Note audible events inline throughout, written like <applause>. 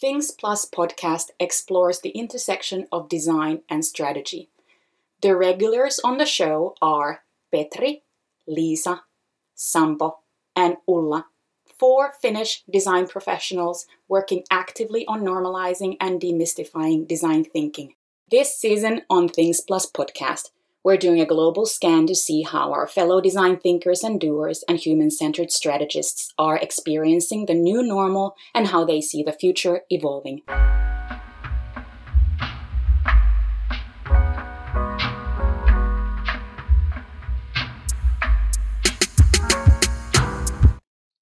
Things Plus podcast explores the intersection of design and strategy. The regulars on the show are Petri, Lisa, Sampo, and Ulla, four Finnish design professionals working actively on normalizing and demystifying design thinking. This season on Things Plus podcast, we're doing a global scan to see how our fellow design thinkers and doers and human centered strategists are experiencing the new normal and how they see the future evolving.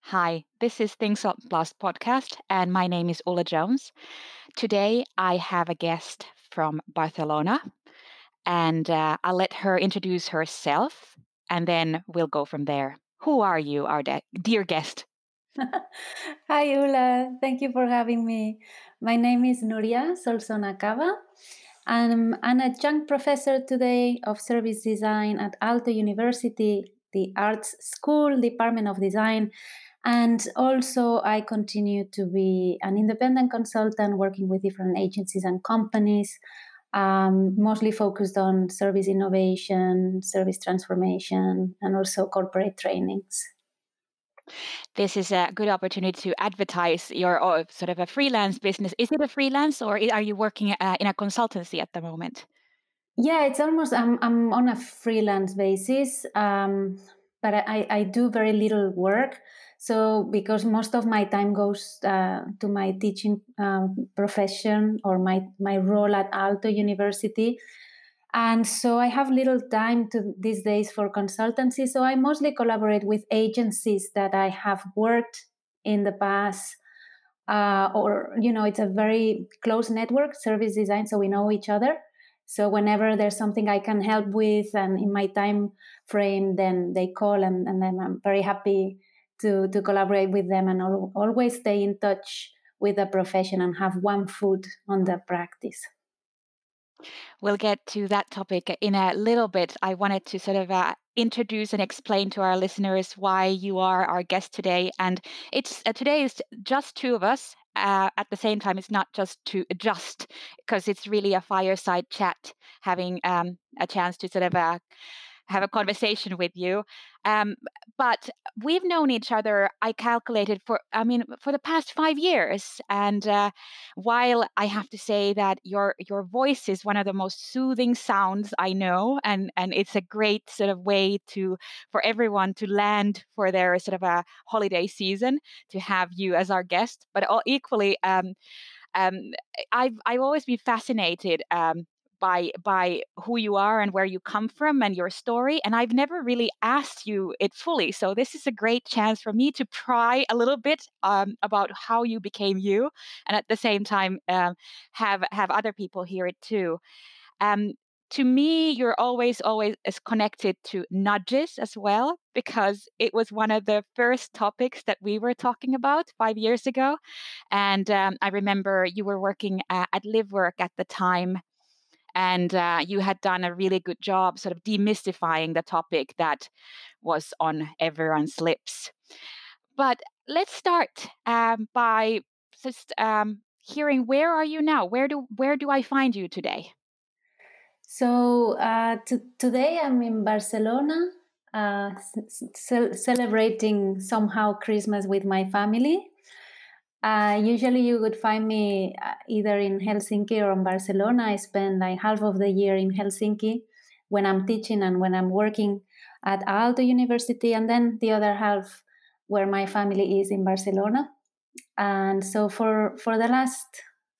Hi, this is Things Up Plus podcast, and my name is Ulla Jones. Today I have a guest from Barcelona, and uh, I'll let her introduce herself and then we'll go from there. Who are you, our de- dear guest? <laughs> Hi, Ulla. Thank you for having me. My name is Nuria Solsona Cava. I'm an adjunct professor today of service design at Aalto University, the Arts School, Department of Design. And also, I continue to be an independent consultant working with different agencies and companies um, mostly focused on service innovation, service transformation, and also corporate trainings. This is a good opportunity to advertise your uh, sort of a freelance business. Is it a freelance or are you working uh, in a consultancy at the moment? Yeah, it's almost, I'm, I'm on a freelance basis, um, but I, I do very little work. So, because most of my time goes uh, to my teaching um, profession or my, my role at Aalto University. And so I have little time to these days for consultancy. So I mostly collaborate with agencies that I have worked in the past. Uh, or, you know, it's a very close network, service design, so we know each other. So whenever there's something I can help with and in my time frame, then they call and, and then I'm very happy to, to collaborate with them and always stay in touch with the profession and have one foot on the practice. We'll get to that topic in a little bit. I wanted to sort of uh, introduce and explain to our listeners why you are our guest today. And it's uh, today is just two of us. Uh, at the same time, it's not just to adjust because it's really a fireside chat, having um, a chance to sort of uh, have a conversation with you. Um, but we've known each other, I calculated for, I mean, for the past five years. And uh, while I have to say that your your voice is one of the most soothing sounds I know, and and it's a great sort of way to for everyone to land for their sort of a holiday season to have you as our guest. But all, equally. Um, um, I've I've always been fascinated um, by by who you are and where you come from and your story and i've never really asked you it fully so this is a great chance for me to pry a little bit um, about how you became you and at the same time um, have have other people hear it too. Um, to me you're always always as connected to nudges as well because it was one of the first topics that we were talking about five years ago and um, i remember you were working uh, at livework at the time and uh, you had done a really good job sort of demystifying the topic that was on everyone's lips. But let's start um, by just um, hearing where are you now? Where do where do I find you today? So uh, t- today I'm in Barcelona, uh, c- celebrating somehow Christmas with my family. Uh, usually, you would find me uh, either in Helsinki or in Barcelona. I spend like half of the year in Helsinki when I'm teaching and when I'm working at Aalto University, and then the other half where my family is in Barcelona. And so, for for the last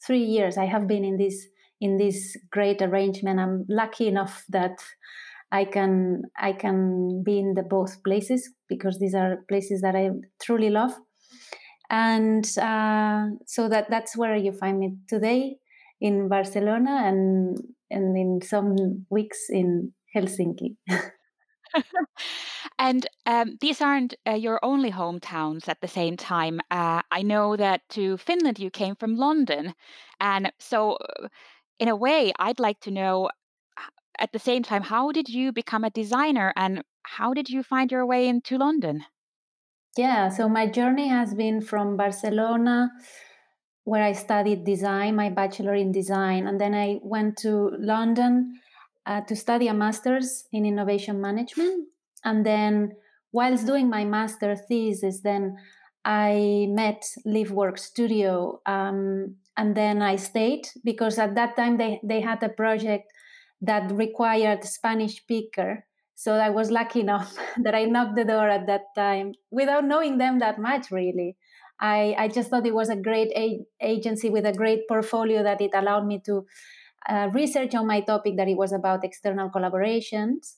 three years, I have been in this in this great arrangement. I'm lucky enough that I can I can be in the both places because these are places that I truly love and uh, so that that's where you find me today in Barcelona and and in some weeks in Helsinki. <laughs> and um, these aren't uh, your only hometowns at the same time. Uh, I know that to Finland you came from London, and so uh, in a way, I'd like to know at the same time how did you become a designer and how did you find your way into London? Yeah, so my journey has been from Barcelona where I studied design, my bachelor in design, and then I went to London uh, to study a master's in innovation management. And then, whilst doing my master thesis, then I met LiveWork Studio, um, and then I stayed because at that time they they had a project that required Spanish speaker. So I was lucky enough <laughs> that I knocked the door at that time without knowing them that much, really. I, I just thought it was a great a- agency with a great portfolio that it allowed me to uh, research on my topic that it was about external collaborations.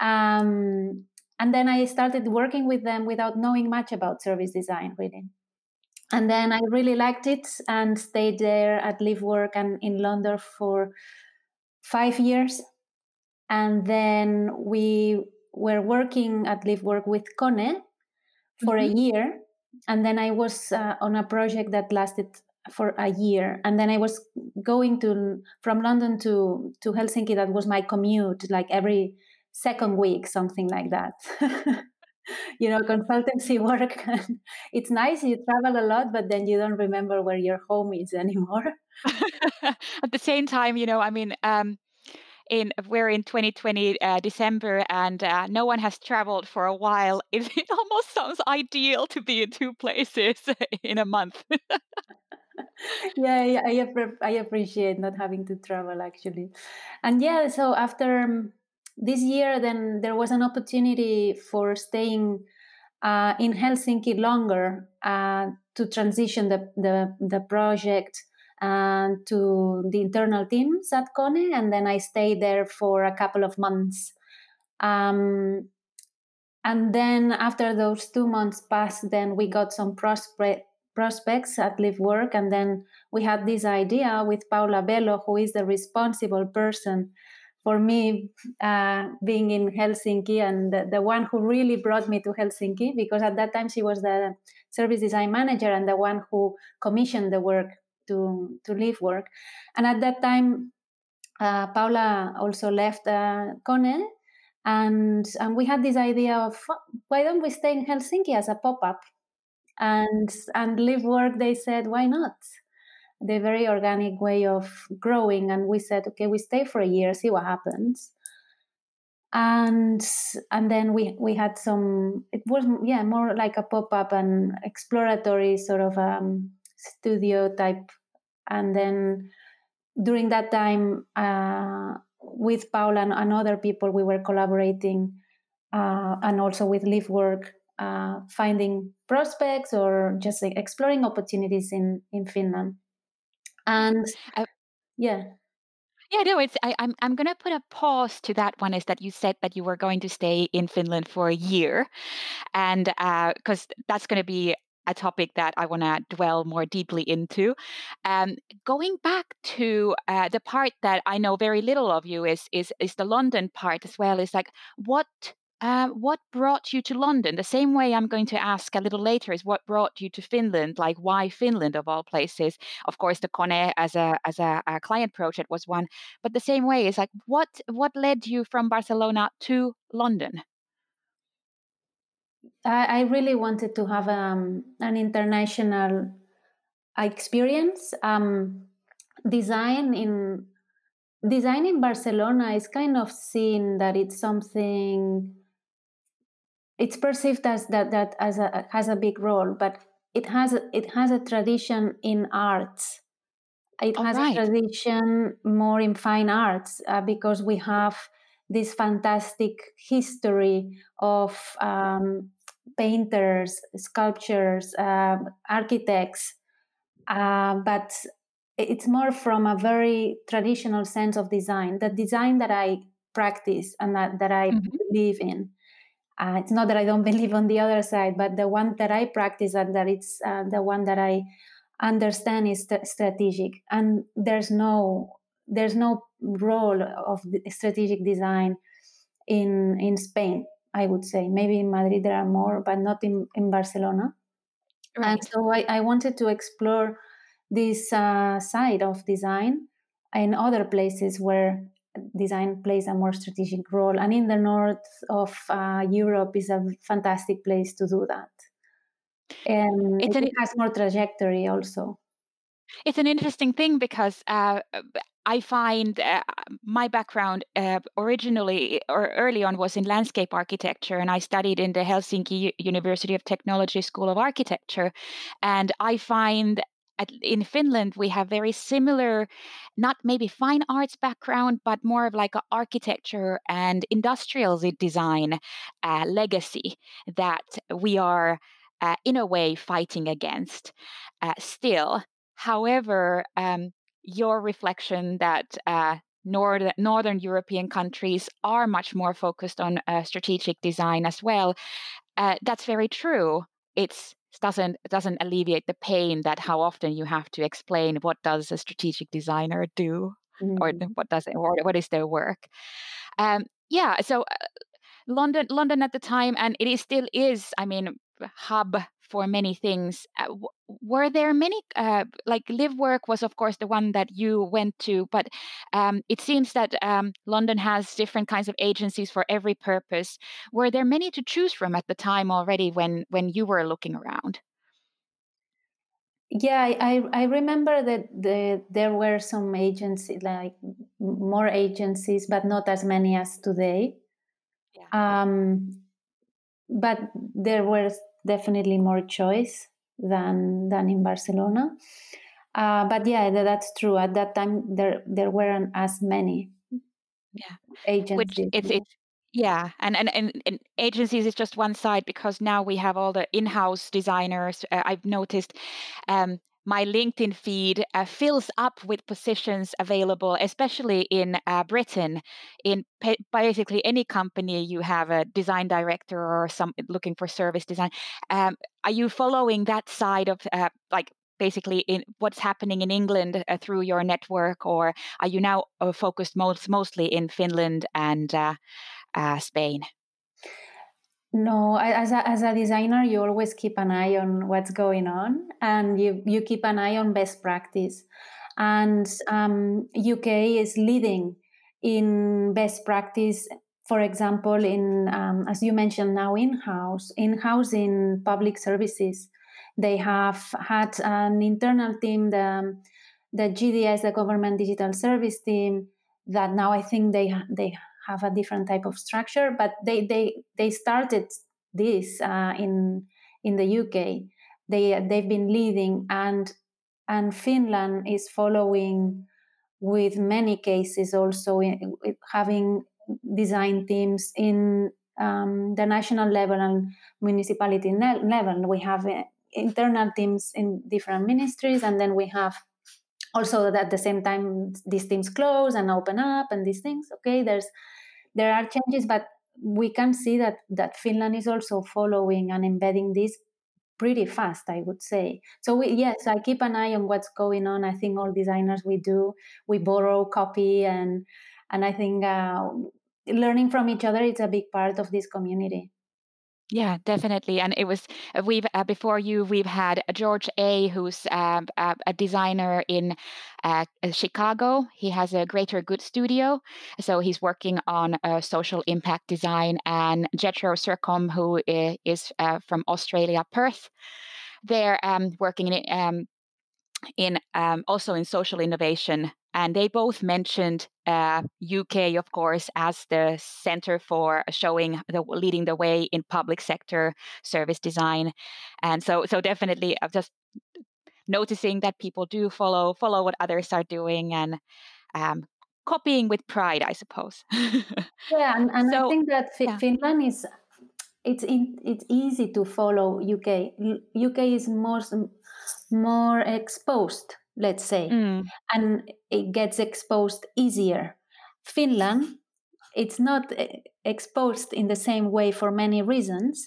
Um, and then I started working with them without knowing much about service design, really. And then I really liked it and stayed there at LiveWork and in London for five years. And then we were working at LiveWork with Kone for mm-hmm. a year. And then I was uh, on a project that lasted for a year. And then i was going to from london to to helsinki. That was my commute like every second week something like that. <laughs> You know consultancy <laughs> work. <laughs> It's nice you travel a lot but then you don't remember where your home is anymore. At the same time you know i mean um in we're in 2020 uh, December and uh, no one has traveled for a while. It, <laughs> it almost sounds ideal to be in two places <laughs> in a month yeah, yeah I, I appreciate not having to travel actually and yeah so after um, this year then there was an opportunity for staying uh, in helsinki longer uh, to transition the, the, the project uh, to the internal teams at kone and then i stayed there for a couple of months um, and then after those two months passed then we got some prospect prospects at LiveWork. And then we had this idea with Paula Bello, who is the responsible person for me uh, being in Helsinki and the, the, one who really brought me to Helsinki because at that time she was the service design manager and the one who commissioned the work to, to LiveWork. And at that time, uh, Paula also left uh, Kone and, and we had this idea of why don't we stay in Helsinki as a pop up and and LiveWork they said why not? The very organic way of growing and we said okay we stay for a year see what happens. And and then we we had some it was yeah more like a pop-up and exploratory sort of um, studio type and then during that time uh, with paula and, and, other people we were collaborating uh, and also with LiveWork uh, finding prospects or just like, exploring opportunities in in Finland. And uh, yeah. Yeah, no, it's I, I'm I'm gonna put a pause to that one. Is that you said that you were going to stay in Finland for a year, and because uh, that's going to be a topic that I want to dwell more deeply into. Um, going back to uh, the part that I know very little of you is is is the London part as well. Is like what uh, what brought you to London? The same way I'm going to ask a little later is what brought you to Finland? Like why Finland of all places? Of course, the Kone as a as a, a client project was one, but the same way is like what what led you from Barcelona to London? I, I really wanted to have um, an international experience. Um, design in design in Barcelona is kind of seen that it's something it's perceived as that that as a has a big role, but it has it has a tradition in arts. It has right. a tradition more in fine arts uh, because we have this fantastic history of um, painters, sculptors, uh, architects, uh, but it's more from a very traditional sense of design. The design that I practice and that, that I mm-hmm. believe in uh, it's not that I don't <laughs> believe on the other side, but the one that I practice and that it's uh, the one that I understand is st- strategic. And there's no there's no role of strategic design in in Spain. I would say maybe in Madrid there are more, but not in in Barcelona. Right. And so I, I wanted to explore this uh, side of design in other places where design plays a more strategic role. And in the north of uh, Europe is a fantastic place to do that. And it, it has more trajectory also. it's an interesting thing because uh, I find uh, my background uh, originally or early on was in landscape architecture, and I studied in the Helsinki University of Technology School of Architecture. And I find at, in Finland we have very similar, not maybe fine arts background, but more of like architecture and industrial design uh, legacy that we are. Uh, in a way, fighting against uh, still. However, um, your reflection that uh, Northern, Northern European countries are much more focused on uh, strategic design as well. Uh, that's very true. It doesn't doesn't alleviate the pain that how often you have to explain what does a strategic designer do mm-hmm. or what does it, or what is their work. Um, yeah, so uh, London London at the time, and it is still is. I mean, hub for many things. Uh, were there many, uh, like work? was, of course, the one that you went to, but um, it seems that um, London has different kinds of agencies for every purpose. Were there many to choose from at the time already when, when you were looking around? Yeah, I, I remember that the, there were some agencies, like more agencies, but not as many as today. Yeah. Um, but there were definitely more choice than than in Barcelona. Uh, but yeah, that's true. At that time, there there weren't as many yeah agencies. Which it's, it's yeah, and, and and and agencies is just one side because now we have all the in-house designers. Uh, I've noticed um, my LinkedIn feed uh, fills up with positions available, especially in uh, Britain. In basically any company, you have a design director or some looking for service design. Um, are you following that side of uh, like basically in what's happening in England uh, through your network, or are you now uh, focused most mostly in Finland and uh, Spain? No, as a, as a designer, you always keep an eye on what's going on and you, you keep an eye on best practice. And um, UK is leading in best practice, for example, in, um, as you mentioned now, in house, in house in public services. They have had an internal team, the, the GDS, the Government Digital Service Team, that now I think they, they have a different type of structure, but they they they started this uh, in in the UK. They they've been leading, and and Finland is following with many cases also in, having design teams in um, the national level and municipality level. We have uh, internal teams in different ministries, and then we have also at the same time these teams close and open up and these things okay there's there are changes but we can see that that finland is also following and embedding this pretty fast i would say. So we, yes i keep an eye on what's going on. I think all designers we do we borrow copy and and i think uh, learning from each other is a big part of this community yeah, definitely. And it was uh, we've uh, before you we've had George Aye, who's um, a, designer in uh, uh, Chicago. He has a Greater Good studio, so he's working on uh, social impact design. And Jetro Sercombe, who is uh, from Australia, Perth. They're um, working in um, in um, also in social innovation and they both mentioned uh, UK, of course, as the center for showing the leading the way in public sector service design, and so so definitely, I'm just noticing that people do follow follow what others are doing and um, copying with pride, I suppose. <laughs> yeah, and, and so, I think that F- yeah. Finland is it's in, it's easy to follow UK. UK is more more exposed let's say, mm. and it gets exposed easier. Finland, it's not eh, exposed in the same way for many reasons,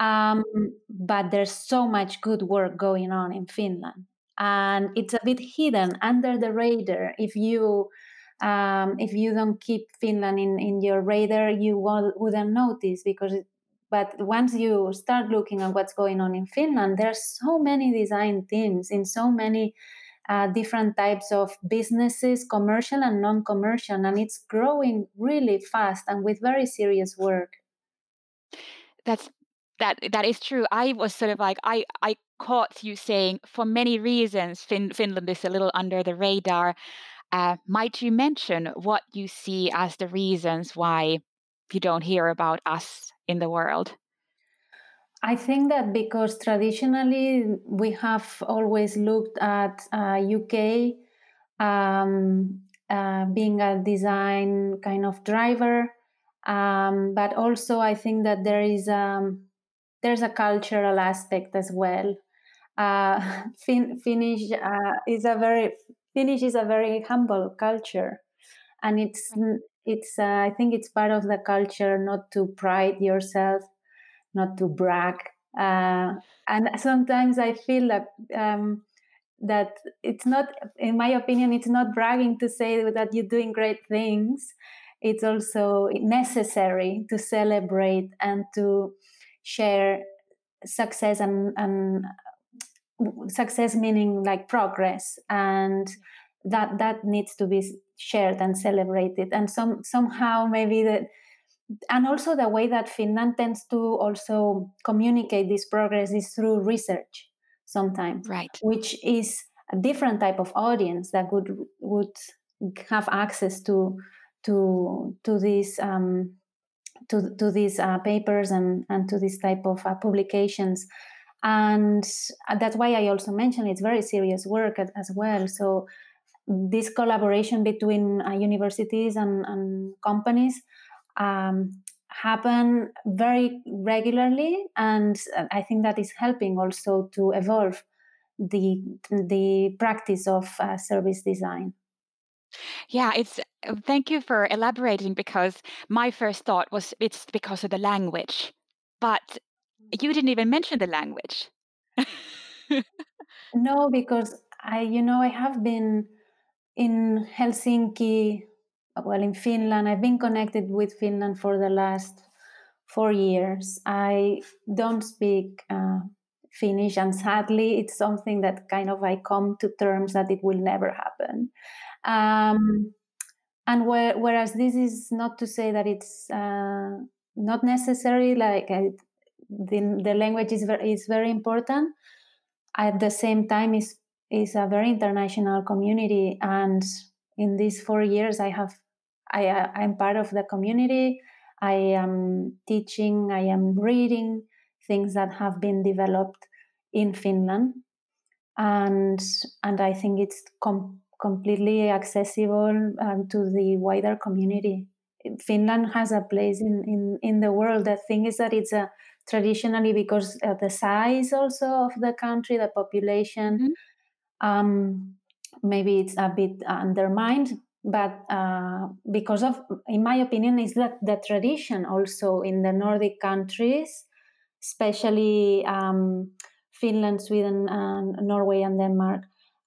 um, but there's so much good work going on in Finland, and it's a bit hidden under the radar. If you um, if you don't keep Finland in, in your radar, you wouldn't notice because it, but once you start looking at what's going on in Finland, there's so many design teams in so many uh, different types of businesses, commercial and non commercial, and it's growing really fast and with very serious work. That's that that is true. I was sort of like I I caught you saying for many reasons fin- Finland is a little under the radar. Uh, might you mention what you see as the reasons why you don't hear about us in the world? I think that because traditionally we have always looked at uh, UK um, uh, being a design kind of driver, um, but also I think that there is um, there's a cultural aspect as well. Uh, <laughs> fin- Finnish uh, is a very Finnish is a very humble culture, and it's it's uh, I think it's part of the culture not to pride yourself, not to brag, uh, and sometimes I feel that. Um, that it's not in my opinion it's not bragging to say that you're doing great things it's also necessary to celebrate and to share success and, and success meaning like progress and that that needs to be shared and celebrated. And some somehow maybe that and also the way that finland tends to also communicate this progress is through research sometimes right. which is a different type of audience that would would have access to to to these um, to to these uh, papers and and to this type of uh, publications. And that's why i also mentioned it's very serious work as well. So this collaboration between uh, universities and, and companies um, happen very regularly and i think that is helping also to evolve the the practice of uh, service design yeah, it's thank you for elaborating because my first thought was it's because of the language. But you didn't even mention the language. <laughs> no, because I you know I have been in Helsinki well in Finland. I've been connected with Finland for the last 4 years. I don't speak uh, Finnish and sadly it's something that kind of I come to terms that it will never happen. Um, and where, whereas this is not to say that it's uh, not necessary, like uh, the, the language is very, is very important. At the same time, is is a very international community, and in these four years, I have I uh, I'm part of the community. I am teaching. I am reading things that have been developed in Finland, and and I think it's com- completely accessible um, to the wider community. Finland has a place in, in, in the world. The thing is that it's a traditionally because of the size also of the country, the population, mm-hmm. Um, maybe it's a bit undermined. But uh, because of, in my opinion, is that the tradition also in the Nordic countries, especially um, Finland, Sweden, and Norway, and Denmark,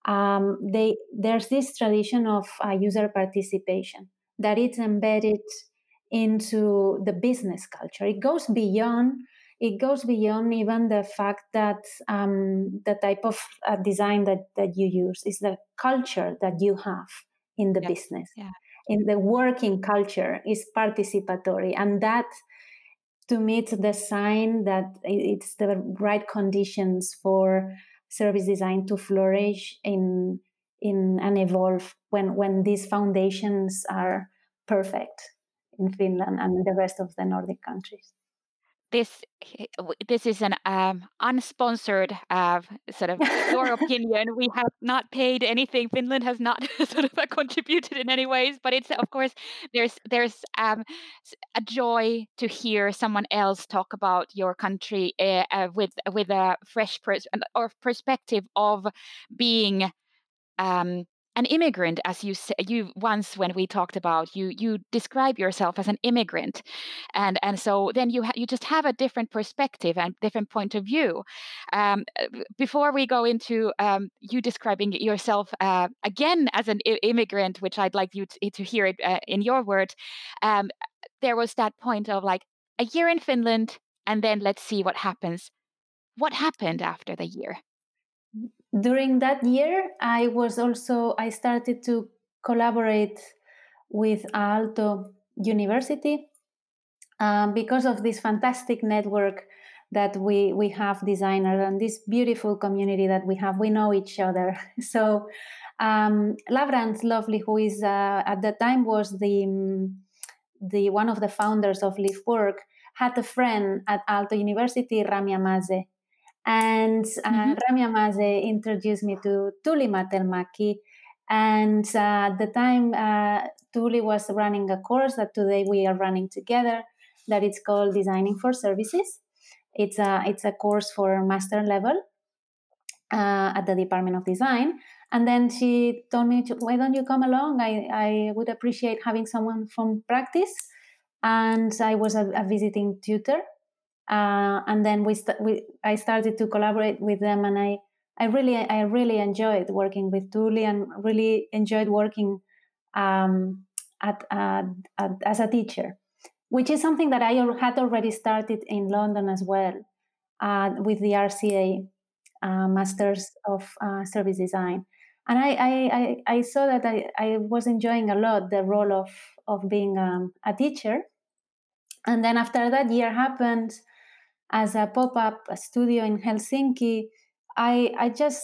um, they there's this tradition of uh, user participation that it's embedded into the business culture. It goes beyond it goes beyond even the fact that um, the type of uh, design that, that you use is the culture that you have in the business. Yeah. In the working culture is participatory, and that to me it's the sign that it's the right conditions for service design to flourish in in and evolve when when these foundations are perfect in Finland and the rest of the Nordic countries this this is an um, unsponsored uh, sort of your <laughs> opinion. We have not paid anything. Finland has not <laughs> sort of contributed in any ways, but it's of course there's there's um, a joy to hear someone else talk about your country uh, uh, with with a fresh pers- or perspective of being um, an immigrant as you say, you once when we talked about you you describe yourself as an immigrant. And and so then you ha- you just have a different perspective and different point of view. Um, before we go into um, you describing yourself uh, again as an I- immigrant which i'd like you to, to hear it uh, in your words um, there was that point of like a year in finland and then let's see what happens. What happened after the year during that year i was also i started to collaborate with aalto university um, because of this fantastic network that we we have designers and this beautiful community that we have. We know each other. <laughs> So um, Løvlie, who is uh, at the time was the the one of the founders of Live Work, had a friend at Aalto University, Ramia Mazé. And uh, mm-hmm. Ramia Mazé introduced me to Tuuli Mattelmäki. And uh, at the time, uh, Tuuli was running a course that today we are running together that it's called Designing for Services. It's a, it's a course for master level uh, at the Department of Design. And then she told me, why don't you come along? I, I would appreciate having someone from practice. And I was a, a visiting tutor. Uh, and then we, st- we, I started to collaborate with them, and I, I really, I really enjoyed working with Tuuli, and really enjoyed working um, at, at, at, as a teacher, which is something that I had already started in London as well uh, with the RCA uh, Masters of uh, Service Design and I, I, I, saw that I, I was enjoying a lot the role of, of being um, a teacher. And then after that year happened as a pop-up studio in Helsinki, I, I just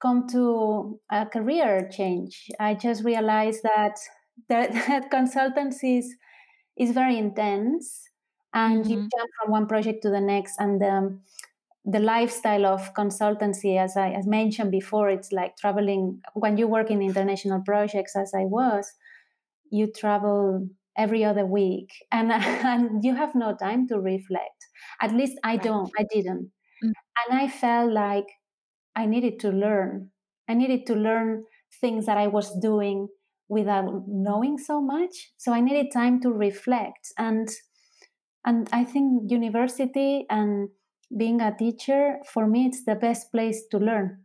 come to a career change. I just realized that <laughs> that, that consultancy is, is very intense and mm-hmm. you jump from one project to the next and um, the lifestyle of consultancy, as I as mentioned before, it's like traveling. When you work in international projects, as I was, you travel every other week, and <laughs> and you have no time to reflect. At least I right. don't. I didn't, mm. and I felt like I needed to learn. I needed to learn things that I was doing without knowing so much. So I needed time to reflect, and and I think university and being a teacher for me it's the best place to learn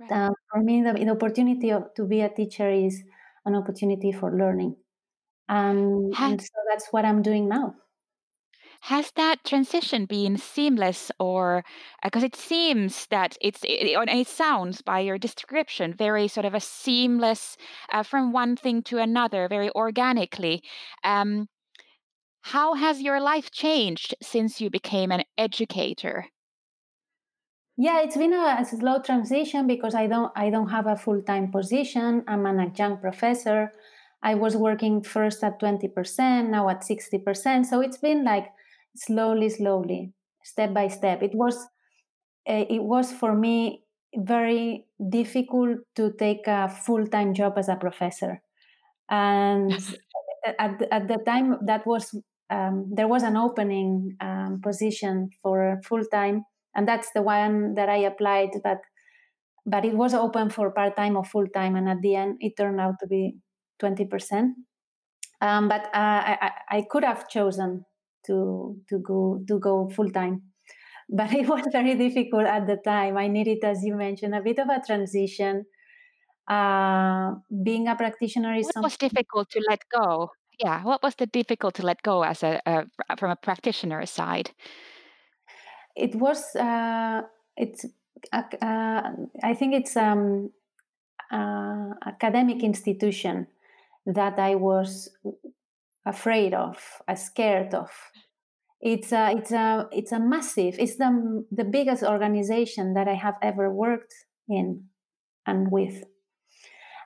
right. uh, for me the, the opportunity of, to be a teacher is an opportunity for learning um, and so that's what i'm doing now has that transition been seamless or because uh, it seems that it's it, it, sounds by your description very sort of a seamless uh, from one thing to another very organically um, how has your life changed since you became an educator? Yeah, it's been a, a slow transition because I don't I don't have a full-time position. I'm an adjunct professor. I was working first at 20%, now at 60%. So it's been like slowly, slowly, step by step. It was uh, it was for me very difficult to take a full-time job as a professor. And <laughs> at, at the time that was um, there was an opening um, position for full time, and that's the one that I applied. But but it was open for part time or full time, and at the end, it turned out to be twenty percent. Um, but uh, I, I could have chosen to to go to go full time, <laughs> but it was very difficult at the time. I needed, as you mentioned, a bit of a transition. Uh, being a practitioner is what was difficult to let go yeah what was the difficult to let go as a, a from a practitioner side it was uh, it's uh, uh, i think it's um uh, academic institution that i was afraid of uh, scared of it's a, it's a it's a massive it's the the biggest organization that i have ever worked in and with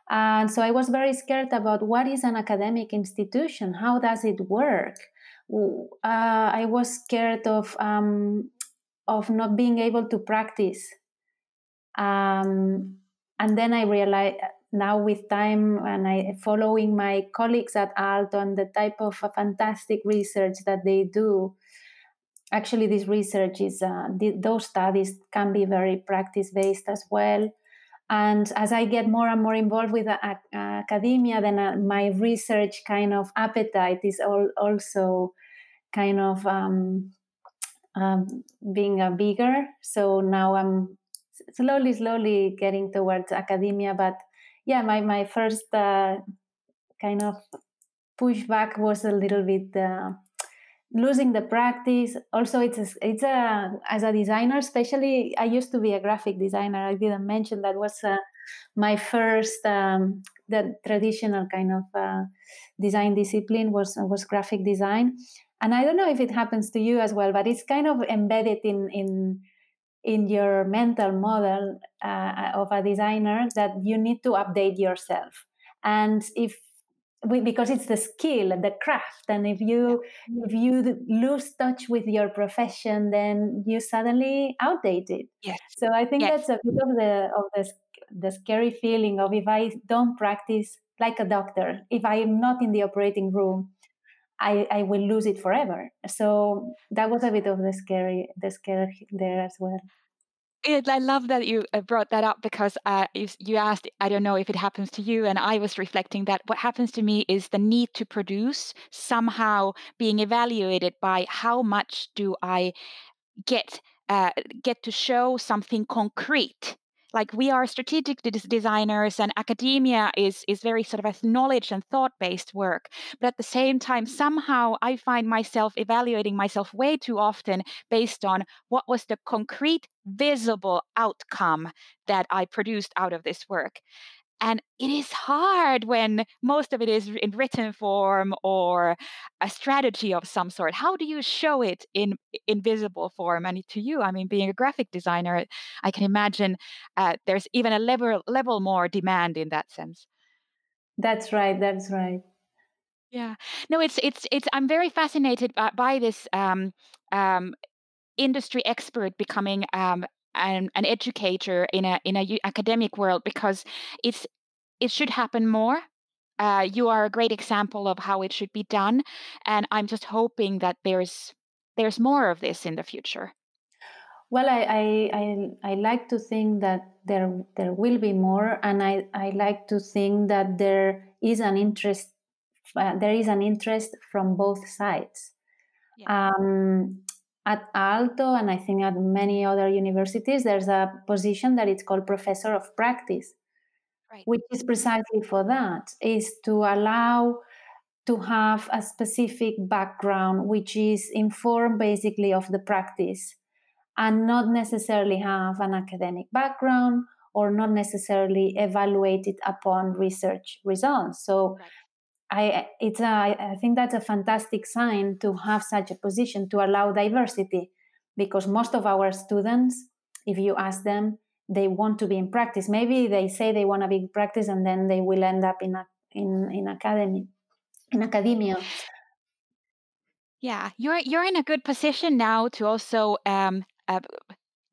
and so I was very scared about what is an academic institution? How does it work? Uh, I was scared of um, of not being able to practice. Um, and then I realized now with time and I following my colleagues at Aalto and the type of fantastic research that they do. Actually, this research is uh, those studies can be very practice based as well. And as I get more and more involved with uh, academia, then uh, my research kind of appetite is all, also kind of um, um, being a bigger. So now I'm slowly, slowly getting towards academia. But yeah, my, my first uh, kind of pushback was a little bit uh, losing the practice. Also it's a, it's a as a designer especially i used to be a graphic designer. I didn't mention that was a, my first um, the traditional kind of uh, design discipline was was graphic design, and I don't know if it happens to you as well, but it's kind of embedded in in in your mental model uh, of a designer that you need to update yourself. And if we, because it's the skill and the craft and if you if you lose touch with your profession then you suddenly outdate it. Yes. So i think yes. that's a bit of the of the the scary feeling of if i don't practice like a doctor if i am not in the operating room I, I will lose it forever. So that was a bit of the scary, the scary there as well. I love that you uh, brought that up because uh, you, you, asked, I don't know if it happens to you, and I was reflecting that what happens to me is the need to produce somehow being evaluated by how much do I get uh, get to show something concrete like we are strategic designers and academia is is very sort of a knowledge and thought based work. But at the same time somehow i find myself evaluating myself way too often based on what was the concrete visible outcome that i produced out of this work and it is hard when most of it is in written form or a strategy of some sort. How do you show it in invisible form? And to you, I mean, being a graphic designer, I can imagine uh, there's even a level level more demand in that sense. That's right. That's right. Yeah. No, it's it's it's. I'm very fascinated by, by this um, um, industry expert becoming um, an, an educator in a in a academic world because it's it should happen more. Uh, you are a great example of how it should be done, and I'm just hoping that there's there's more of this in the future. Well, I I, I, I like to think that there there will be more, and I, I like to think that there is an interest uh, there is an interest from both sides. Yeah. Um, at Aalto, and I think at many other universities, there's a position that it's called professor of practice, right. which is precisely for that, is to allow to have a specific background which is informed basically of the practice and not necessarily have an academic background or not necessarily evaluated upon research results. So right. I it's a, I think that's a fantastic sign to have such a position to allow diversity because most of our students if you ask them they want to be in practice. Maybe they say they want to be in practice and then they will end up in a, in in academy in academia. Yeah you're you're in a good position now to also um, uh,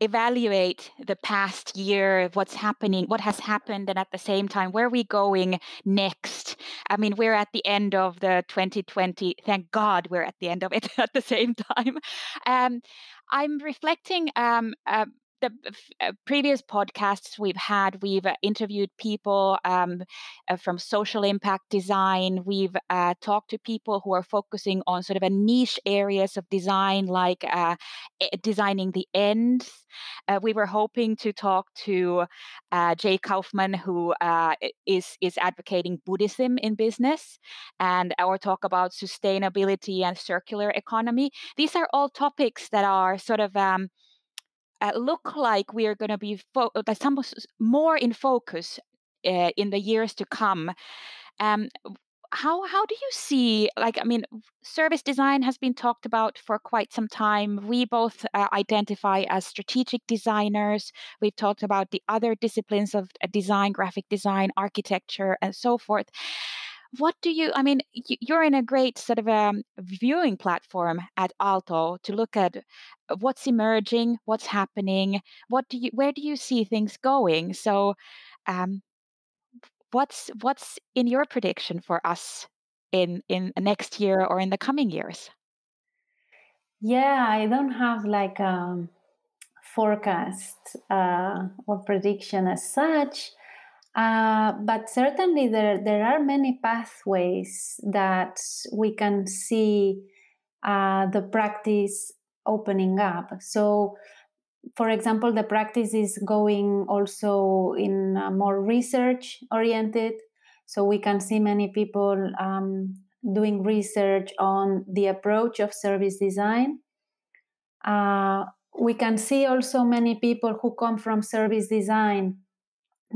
evaluate the past year, what's happening, what has happened, and at the same time, where are we going next? I mean, we're at the end of the 2020. Thank God we're at the end of it <laughs> at the same time. Um, I'm reflecting um, uh, the uh, previous podcasts we've had, we've uh, interviewed people um, uh, from social impact design. We've uh, talked to people who are focusing on sort of a niche areas of design, like uh, designing the ends. Uh, we were hoping to talk to Jay Kaufman, who is is advocating Buddhism in business, and or talk about sustainability and circular economy. These are all topics that are sort of um, uh, look like we are going to be fo- some more in focus uh, in the years to come. Um, how how do you see like i mean service design has been talked about for quite some time. We both uh, identify as strategic designers. We've talked about the other disciplines of uh, design graphic design architecture and so forth what do you i mean you're in a great sort of um, viewing platform at aalto to look at uh, what's emerging what's happening what do you where do you see things going? So um, what's what's in your prediction for us in in next year or in the coming years? Yeah i don't have like a um, forecast uh, or prediction as such uh, but certainly there, there are many pathways that we can see uh, the practice opening up. So, for example, the practice is going also in more research oriented. So we can see many people um, doing research on the approach of service design. Uh, we can see also many people who come from service design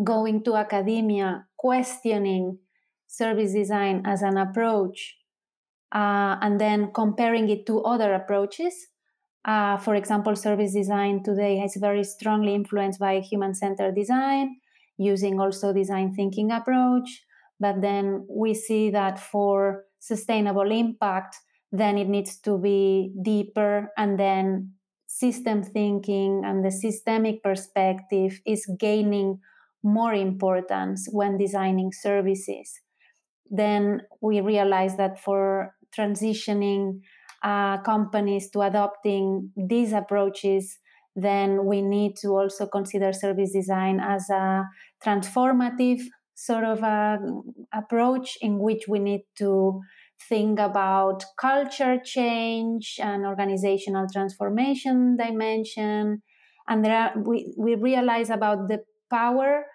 going to academia, questioning service design as an approach, uh, and then comparing it to other approaches. Uh, for example, service design today is very strongly influenced by human centered design, using also design thinking approach. But then we see that for sustainable impact, then it needs to be deeper and then system thinking and the systemic perspective is gaining more importance when designing services. Then we realize that for transitioning uh, companies to adopting these approaches, then we need to also consider service design as a transformative sort of a approach in which we need to think about culture change and organizational transformation dimension and there are we, we realize about the power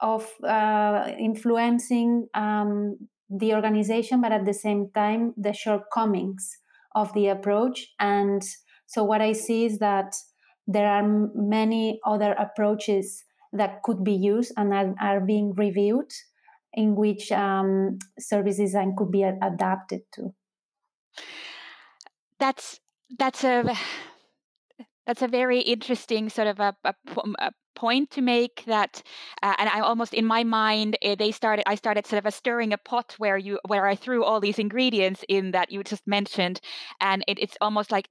of uh, influencing um, the organization but at the same time the shortcomings of the approach and so what i see is that there are many other approaches that could be used and are, are being reviewed in which um, service design could be adapted to. That's that's a <sighs> that's a very interesting sort of a, a, a point to make that uh, and i almost in my mind uh, they started i started sort of a stirring a pot where you where i threw all these ingredients in that you just mentioned and it, it's almost like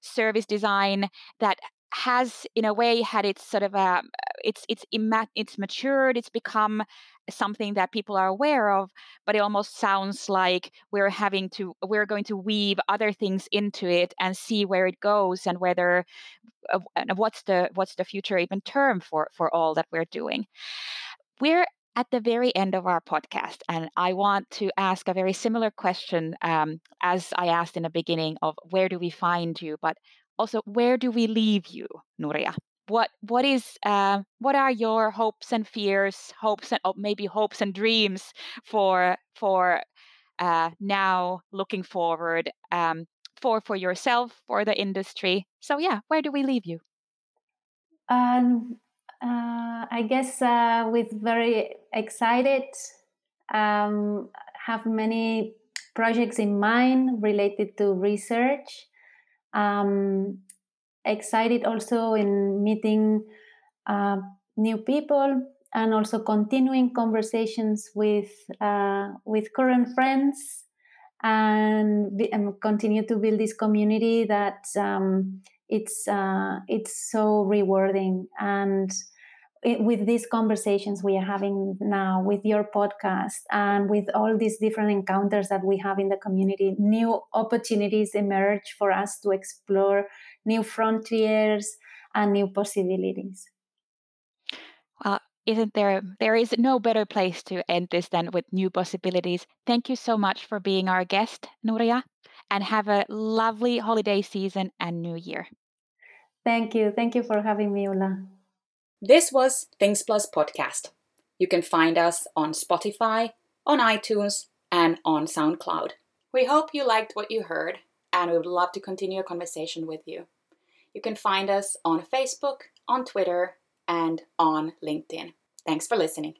service design that has in a way had its sort of a it's it's imma- it's matured it's become something that people are aware of but it almost sounds like we're having to we're going to weave other things into it and see where it goes and whether uh, what's the what's the future even term for for all that we're doing we're at the very end of our podcast, and I want to ask a very similar question um, as I asked in the beginning of where do we find you? But also where do we leave you nuria? What what is uh, what are your hopes and fears hopes and oh, maybe hopes and dreams for for uh, now looking forward um, for for yourself for the industry? So yeah where do we leave you? Um, uh, i guess uh, with very excited um, have many projects in mind related to research um, excited also in meeting uh, new people and also continuing conversations with uh, with current friends and, and, continue to build this community that um, it's uh, it's so rewarding. And Eh, with these conversations we are having now with your podcast and with all these different encounters that we have in the community new opportunities emerge for us to explore new frontiers and new possibilities. Well isn't there there is no better place to end this than with new possibilities. Thank you so much for being our guest nuria and have a lovely holiday season and new year. Thank you. Thank you for having me Ulla. This was Things Plus Podcast. You can find us on Spotify, on iTunes, and on SoundCloud. We hope you liked what you heard, and we would love to continue a conversation with you. You can find us on Facebook, on Twitter, and on LinkedIn. Thanks for listening.